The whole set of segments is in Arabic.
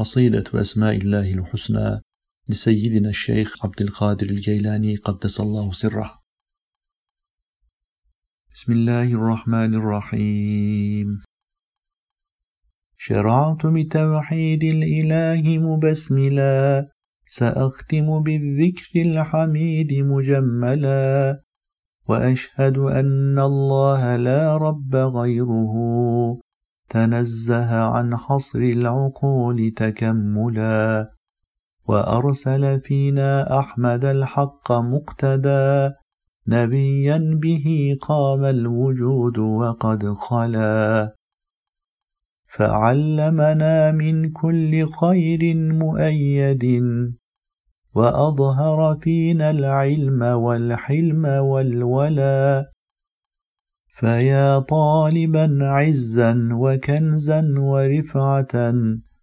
قصيدة أسماء الله الحسنى لسيدنا الشيخ عبد القادر الجيلاني قدس الله سره. بسم الله الرحمن الرحيم. شرعت بتوحيد الإله مبسملا. سأختم بالذكر الحميد مجملا. وأشهد أن الله لا رب غيره. تنزه عن حصر العقول تكملا وأرسل فينا أحمد الحق مقتدى نبيا به قام الوجود وقد خلا. فعلمنا من كل خير مؤيد وأظهر فينا العلم والحلم والولا. فيا طالبا عزا وكنزا ورفعة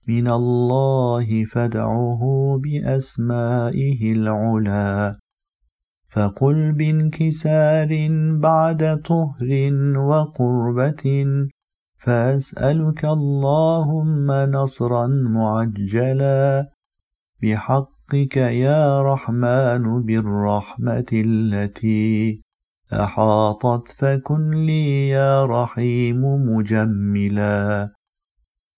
من الله فادعه بأسمائه العلا. فقل بانكسار بعد طهر وقربة فأسألك اللهم نصرا معجلا. بحقك يا رحمن بالرحمة التي أحاطت فكن لي يا رحيم مجملا.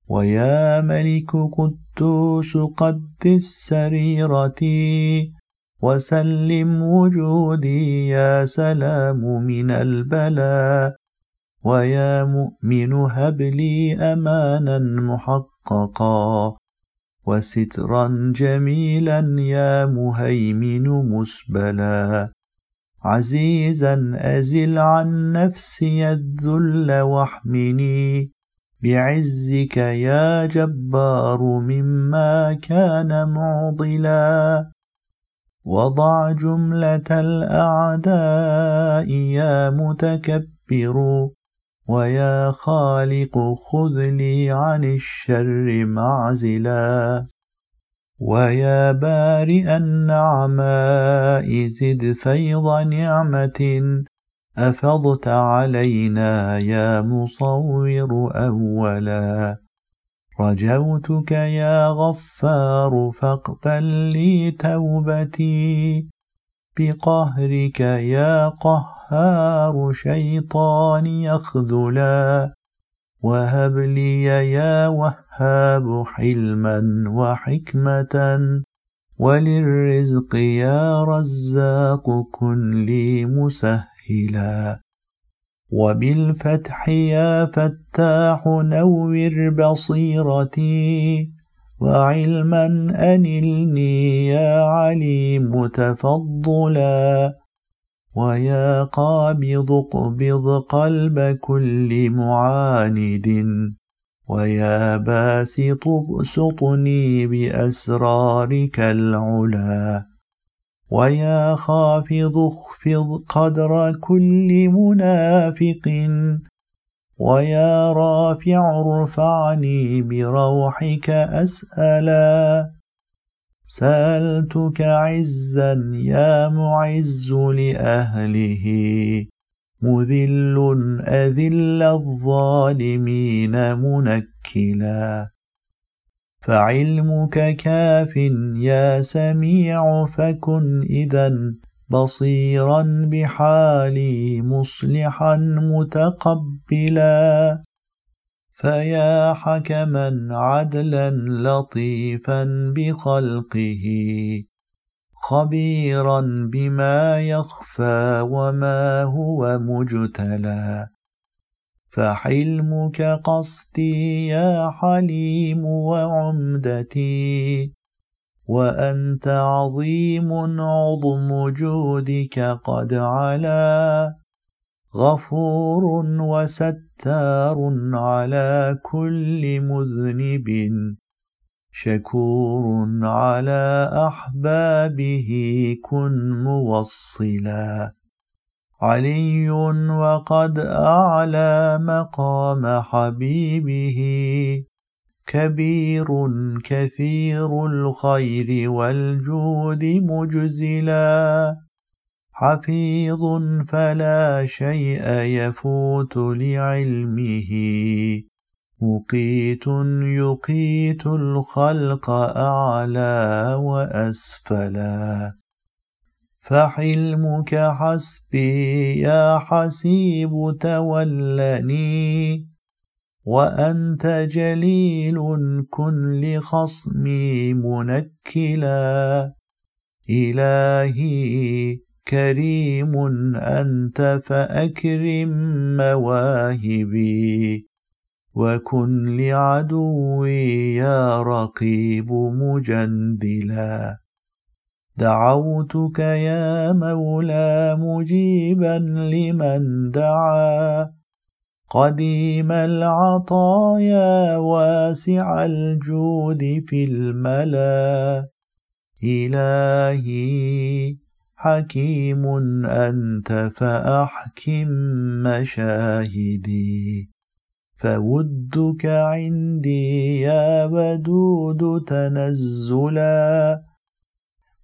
ويا ملك قدوس قدس سريرتي. وسلم وجودي يا سلام من البلاء ويا مؤمن هب لي أمانا محققا. وسترا جميلا يا مهيمن مسبلا. عزيزا أزل عن نفسي الذل واحمني. بعزك يا جبار مما كان معضلا. وضع جملة الأعداء يا متكبر. ويا خالق خذ لي عن الشر معزلا. ويا بارئ النعماء زد فيض نعمة أفضت علينا يا مصور أولا رجوتك يا غفار فاقبل لي توبتي بقهرك يا قهار شيطان يخذلا وهب لي يا وهاب حلما وحكمة وللرزق يا رزاق كن لي مسهلا. وبالفتح يا فتاح نور بصيرتي وعلما أنلني يا عليم تفضلا. ويا قابض اقبض قلب كل معاند. ويا باسط ابسطني بأسرارك العلا. ويا خافض اخفض قدر كل منافق. ويا رافع ارفعني بروحك أسألا. سألتك عزا يا معز لأهله. مذل أذل الظالمين منكلا. فعلمك كاف يا سميع فكن إذا بصيرا بحالي مصلحا متقبلا. فيا حكما عدلا لطيفا بخلقه خبيرا بما يخفى وما هو مجتلى. فحلمك قصدي يا حليم وعمدتي وأنت عظيم عظم جودك قد علا غفور وستار على كل مذنب شكور على أحبابه كن موصلا. علي وقد أعلى مقام حبيبه كبير كثير الخير والجود مجزلا. حفيظ فلا شيء يفوت لعلمه. مقيت يقيت الخلق أعلى وأسفلا فحلمك حسبي يا حسيب تولني وأنت جليل كن لخصمي منكلا. إلهي كريم أنت فأكرم مواهبي وكن لعدوي يا رقيب مجندلا دعوتك يا مولى مجيبا لمن دعا قديم العطايا واسع الجود في الملا إلهي حكيم أنت فأحكم مشاهدي. فودك عندي يا ودود تنزلا.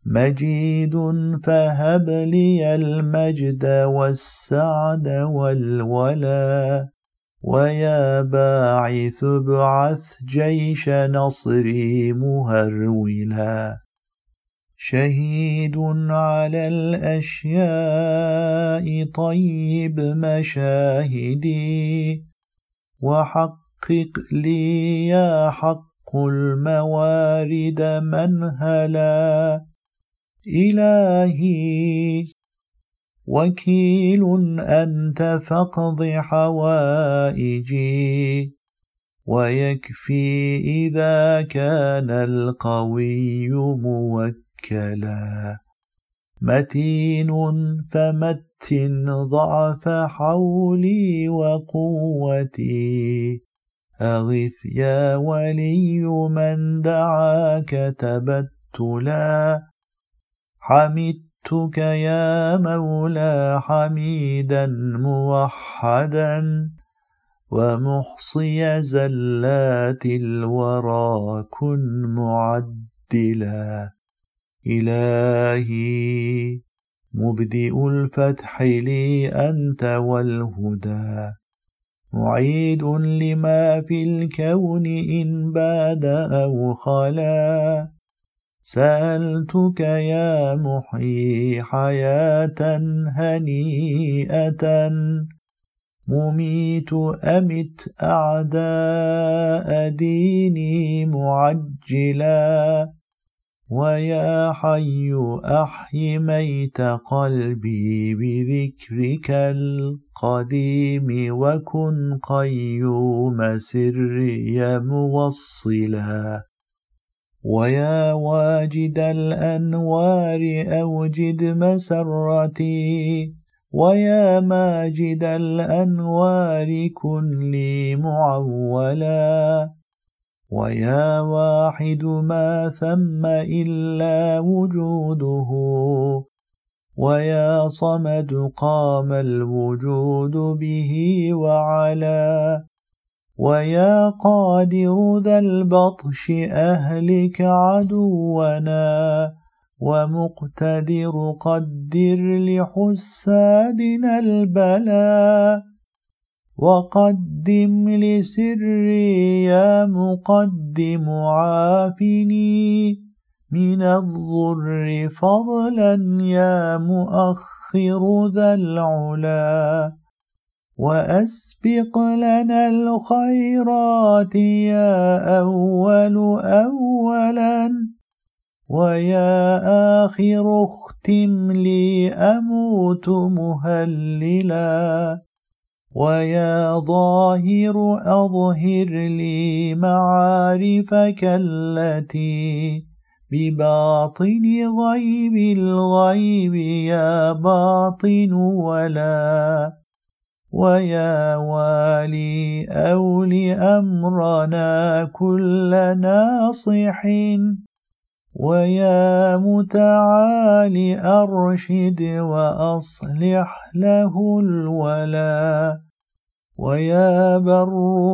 مجيد فهب لي المجد والسعد والولا. ويا باعث ابعث جيش نصري مهرولا. شهيد على الأشياء طيب مشاهدي وحقق لي يا حق الموارد منهلا إلهي وكيل أنت فاقض حوائجي ويكفي إذا كان القوي موكلا متين فمتن ضعف حولي وقوتي. أغث يا ولي من دعاك تبتلا. حمدتك يا مولى حميدا موحدا. ومحصي زلات الورى كن معدلا. إلهي مبدئ الفتح لي أنت والهدى. معيد لما في الكون إن باد أو خلا. سألتك يا محيي حياة هنيئة. مميت أمت أعداء ديني معجلا. ويا حي أحي ميت قلبي بذكرك القديم وكن قيوم سري موصلا. ويا واجد الأنوار أوجد مسرتي. ويا ماجد الأنوار كن لي معولا. ويا واحد ما ثم إلا وجوده. ويا صمد قام الوجود به وعلا. ويا قادر ذا البطش أهلك عدونا. ومقتدر قدر لحسادنا البلاء وقدم لسري يا مقدم عافني من الضر فضلا يا مؤخر ذا العلا وأسبق لنا الخيرات يا أول أولا ويا آخر اختم لي أموت مهللا ويا ظاهر أظهر لي معارفك التي بباطن غيب الغيب يا باطن ولا ويا والي أول أمرنا كل ناصح ويا متعالي أرشد وأصلح له الولا. ويا بر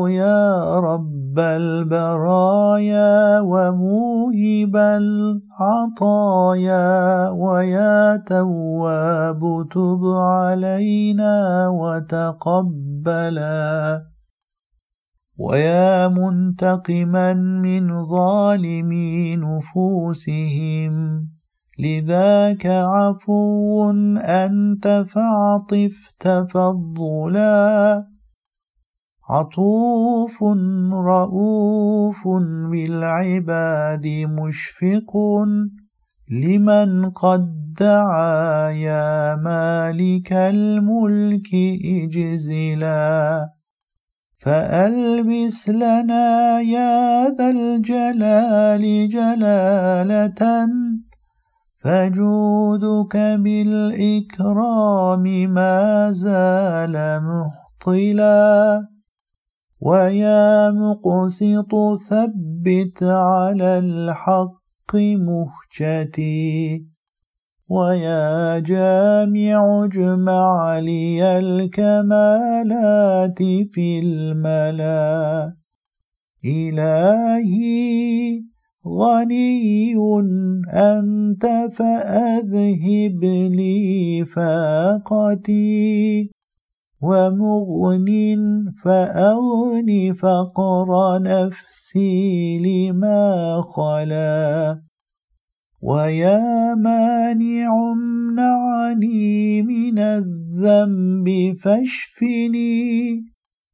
يا رب البرايا وموهب العطايا. ويا تواب تب علينا وتقبلا. ويا منتقما من ظالمي نفوسهم لذاك عفو أنت فاعطف تفضلا عطوف رؤوف بالعباد مشفق لمن قد دعا يا مالك الملك اجزلا فألبس لنا يا ذا الجلال جلالة فجودك بالإكرام ما زال محطلا ويا مقسط ثبت على الحق مهجتي. ويا جامع اجمع لي الكمالات في الملا. إلهي غني أنت فأذهب لي فاقتي. ومغن فأغن فقر نفسي لما خلا. ويا مانع امنعني من الذنب فاشفني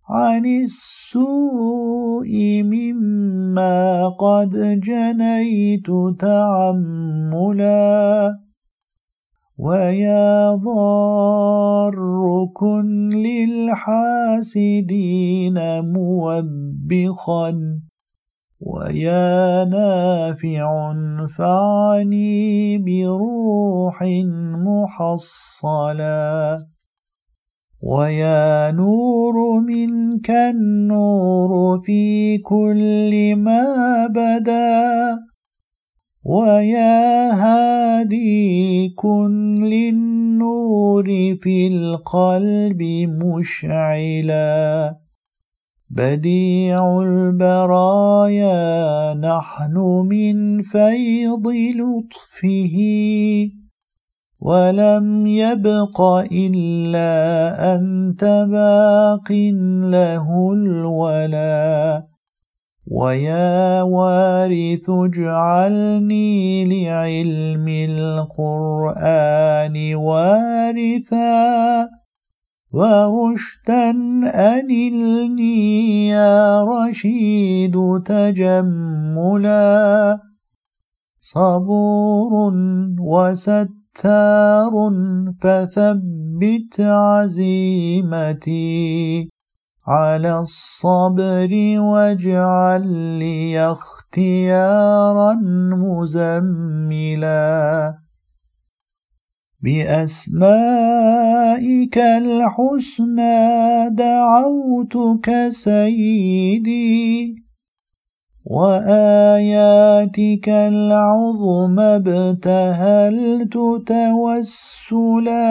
عن السوء مما قد جنيت تعملا ويا ضار كن للحاسدين موبخا ويا نافع فعني بروح محصلا. ويا نور منك النور في كل ما بدا. ويا هادي كن للنور في القلب مشعلا. بديع البرايا نحن من فيض لطفه. ولم يبق إلا أنت باق له الولا ويا وارث اجعلني لعلم القرآن وارثا. ورشدا أنلني يا رشيد تجملا صبور وستار فثبت عزيمتي على الصبر واجعل لي اختيارا مزملا بأسمائك الحسنى دعوتك سيدي وآياتك العظم ابتهلت توسلا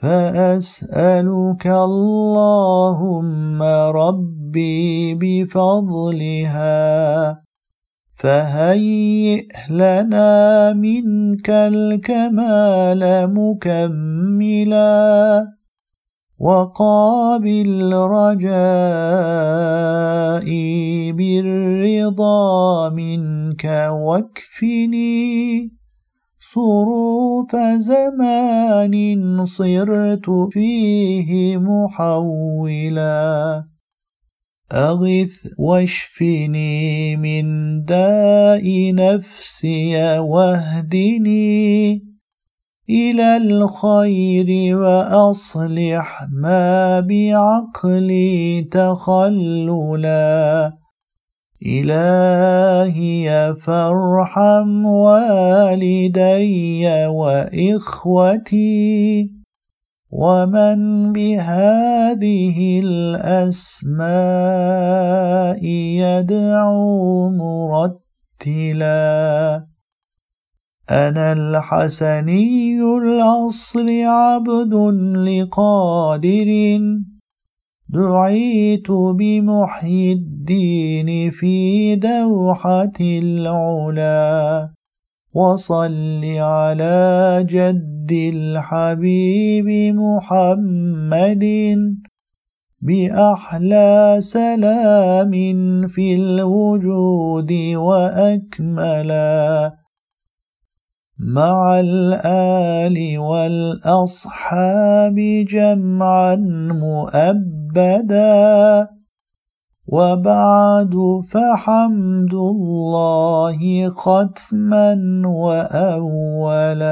فأسألك اللهم ربي بفضلها فهيئ لنا منك الكمال مكملا وقابل رجائي بالرضا منك واكفني صروف زمان صرت فيه محولا أغث واشفني من داء نفسي واهدني إلى الخير وأصلح ما بعقلي تخللا. إلهي فارحم والدي وإخوتي ومن بهذه الأسماء يدعو مرتلا. أنا الحسني الأصل عبد لقادر. دعيت بمحيي الدين في دوحة العلا. وصل على جد الحبيب محمد بأحلى سلام في الوجود وأكملا مع الآل والأصحاب جمعا مؤبدا. وبعد فحمد الله ختما وأولا.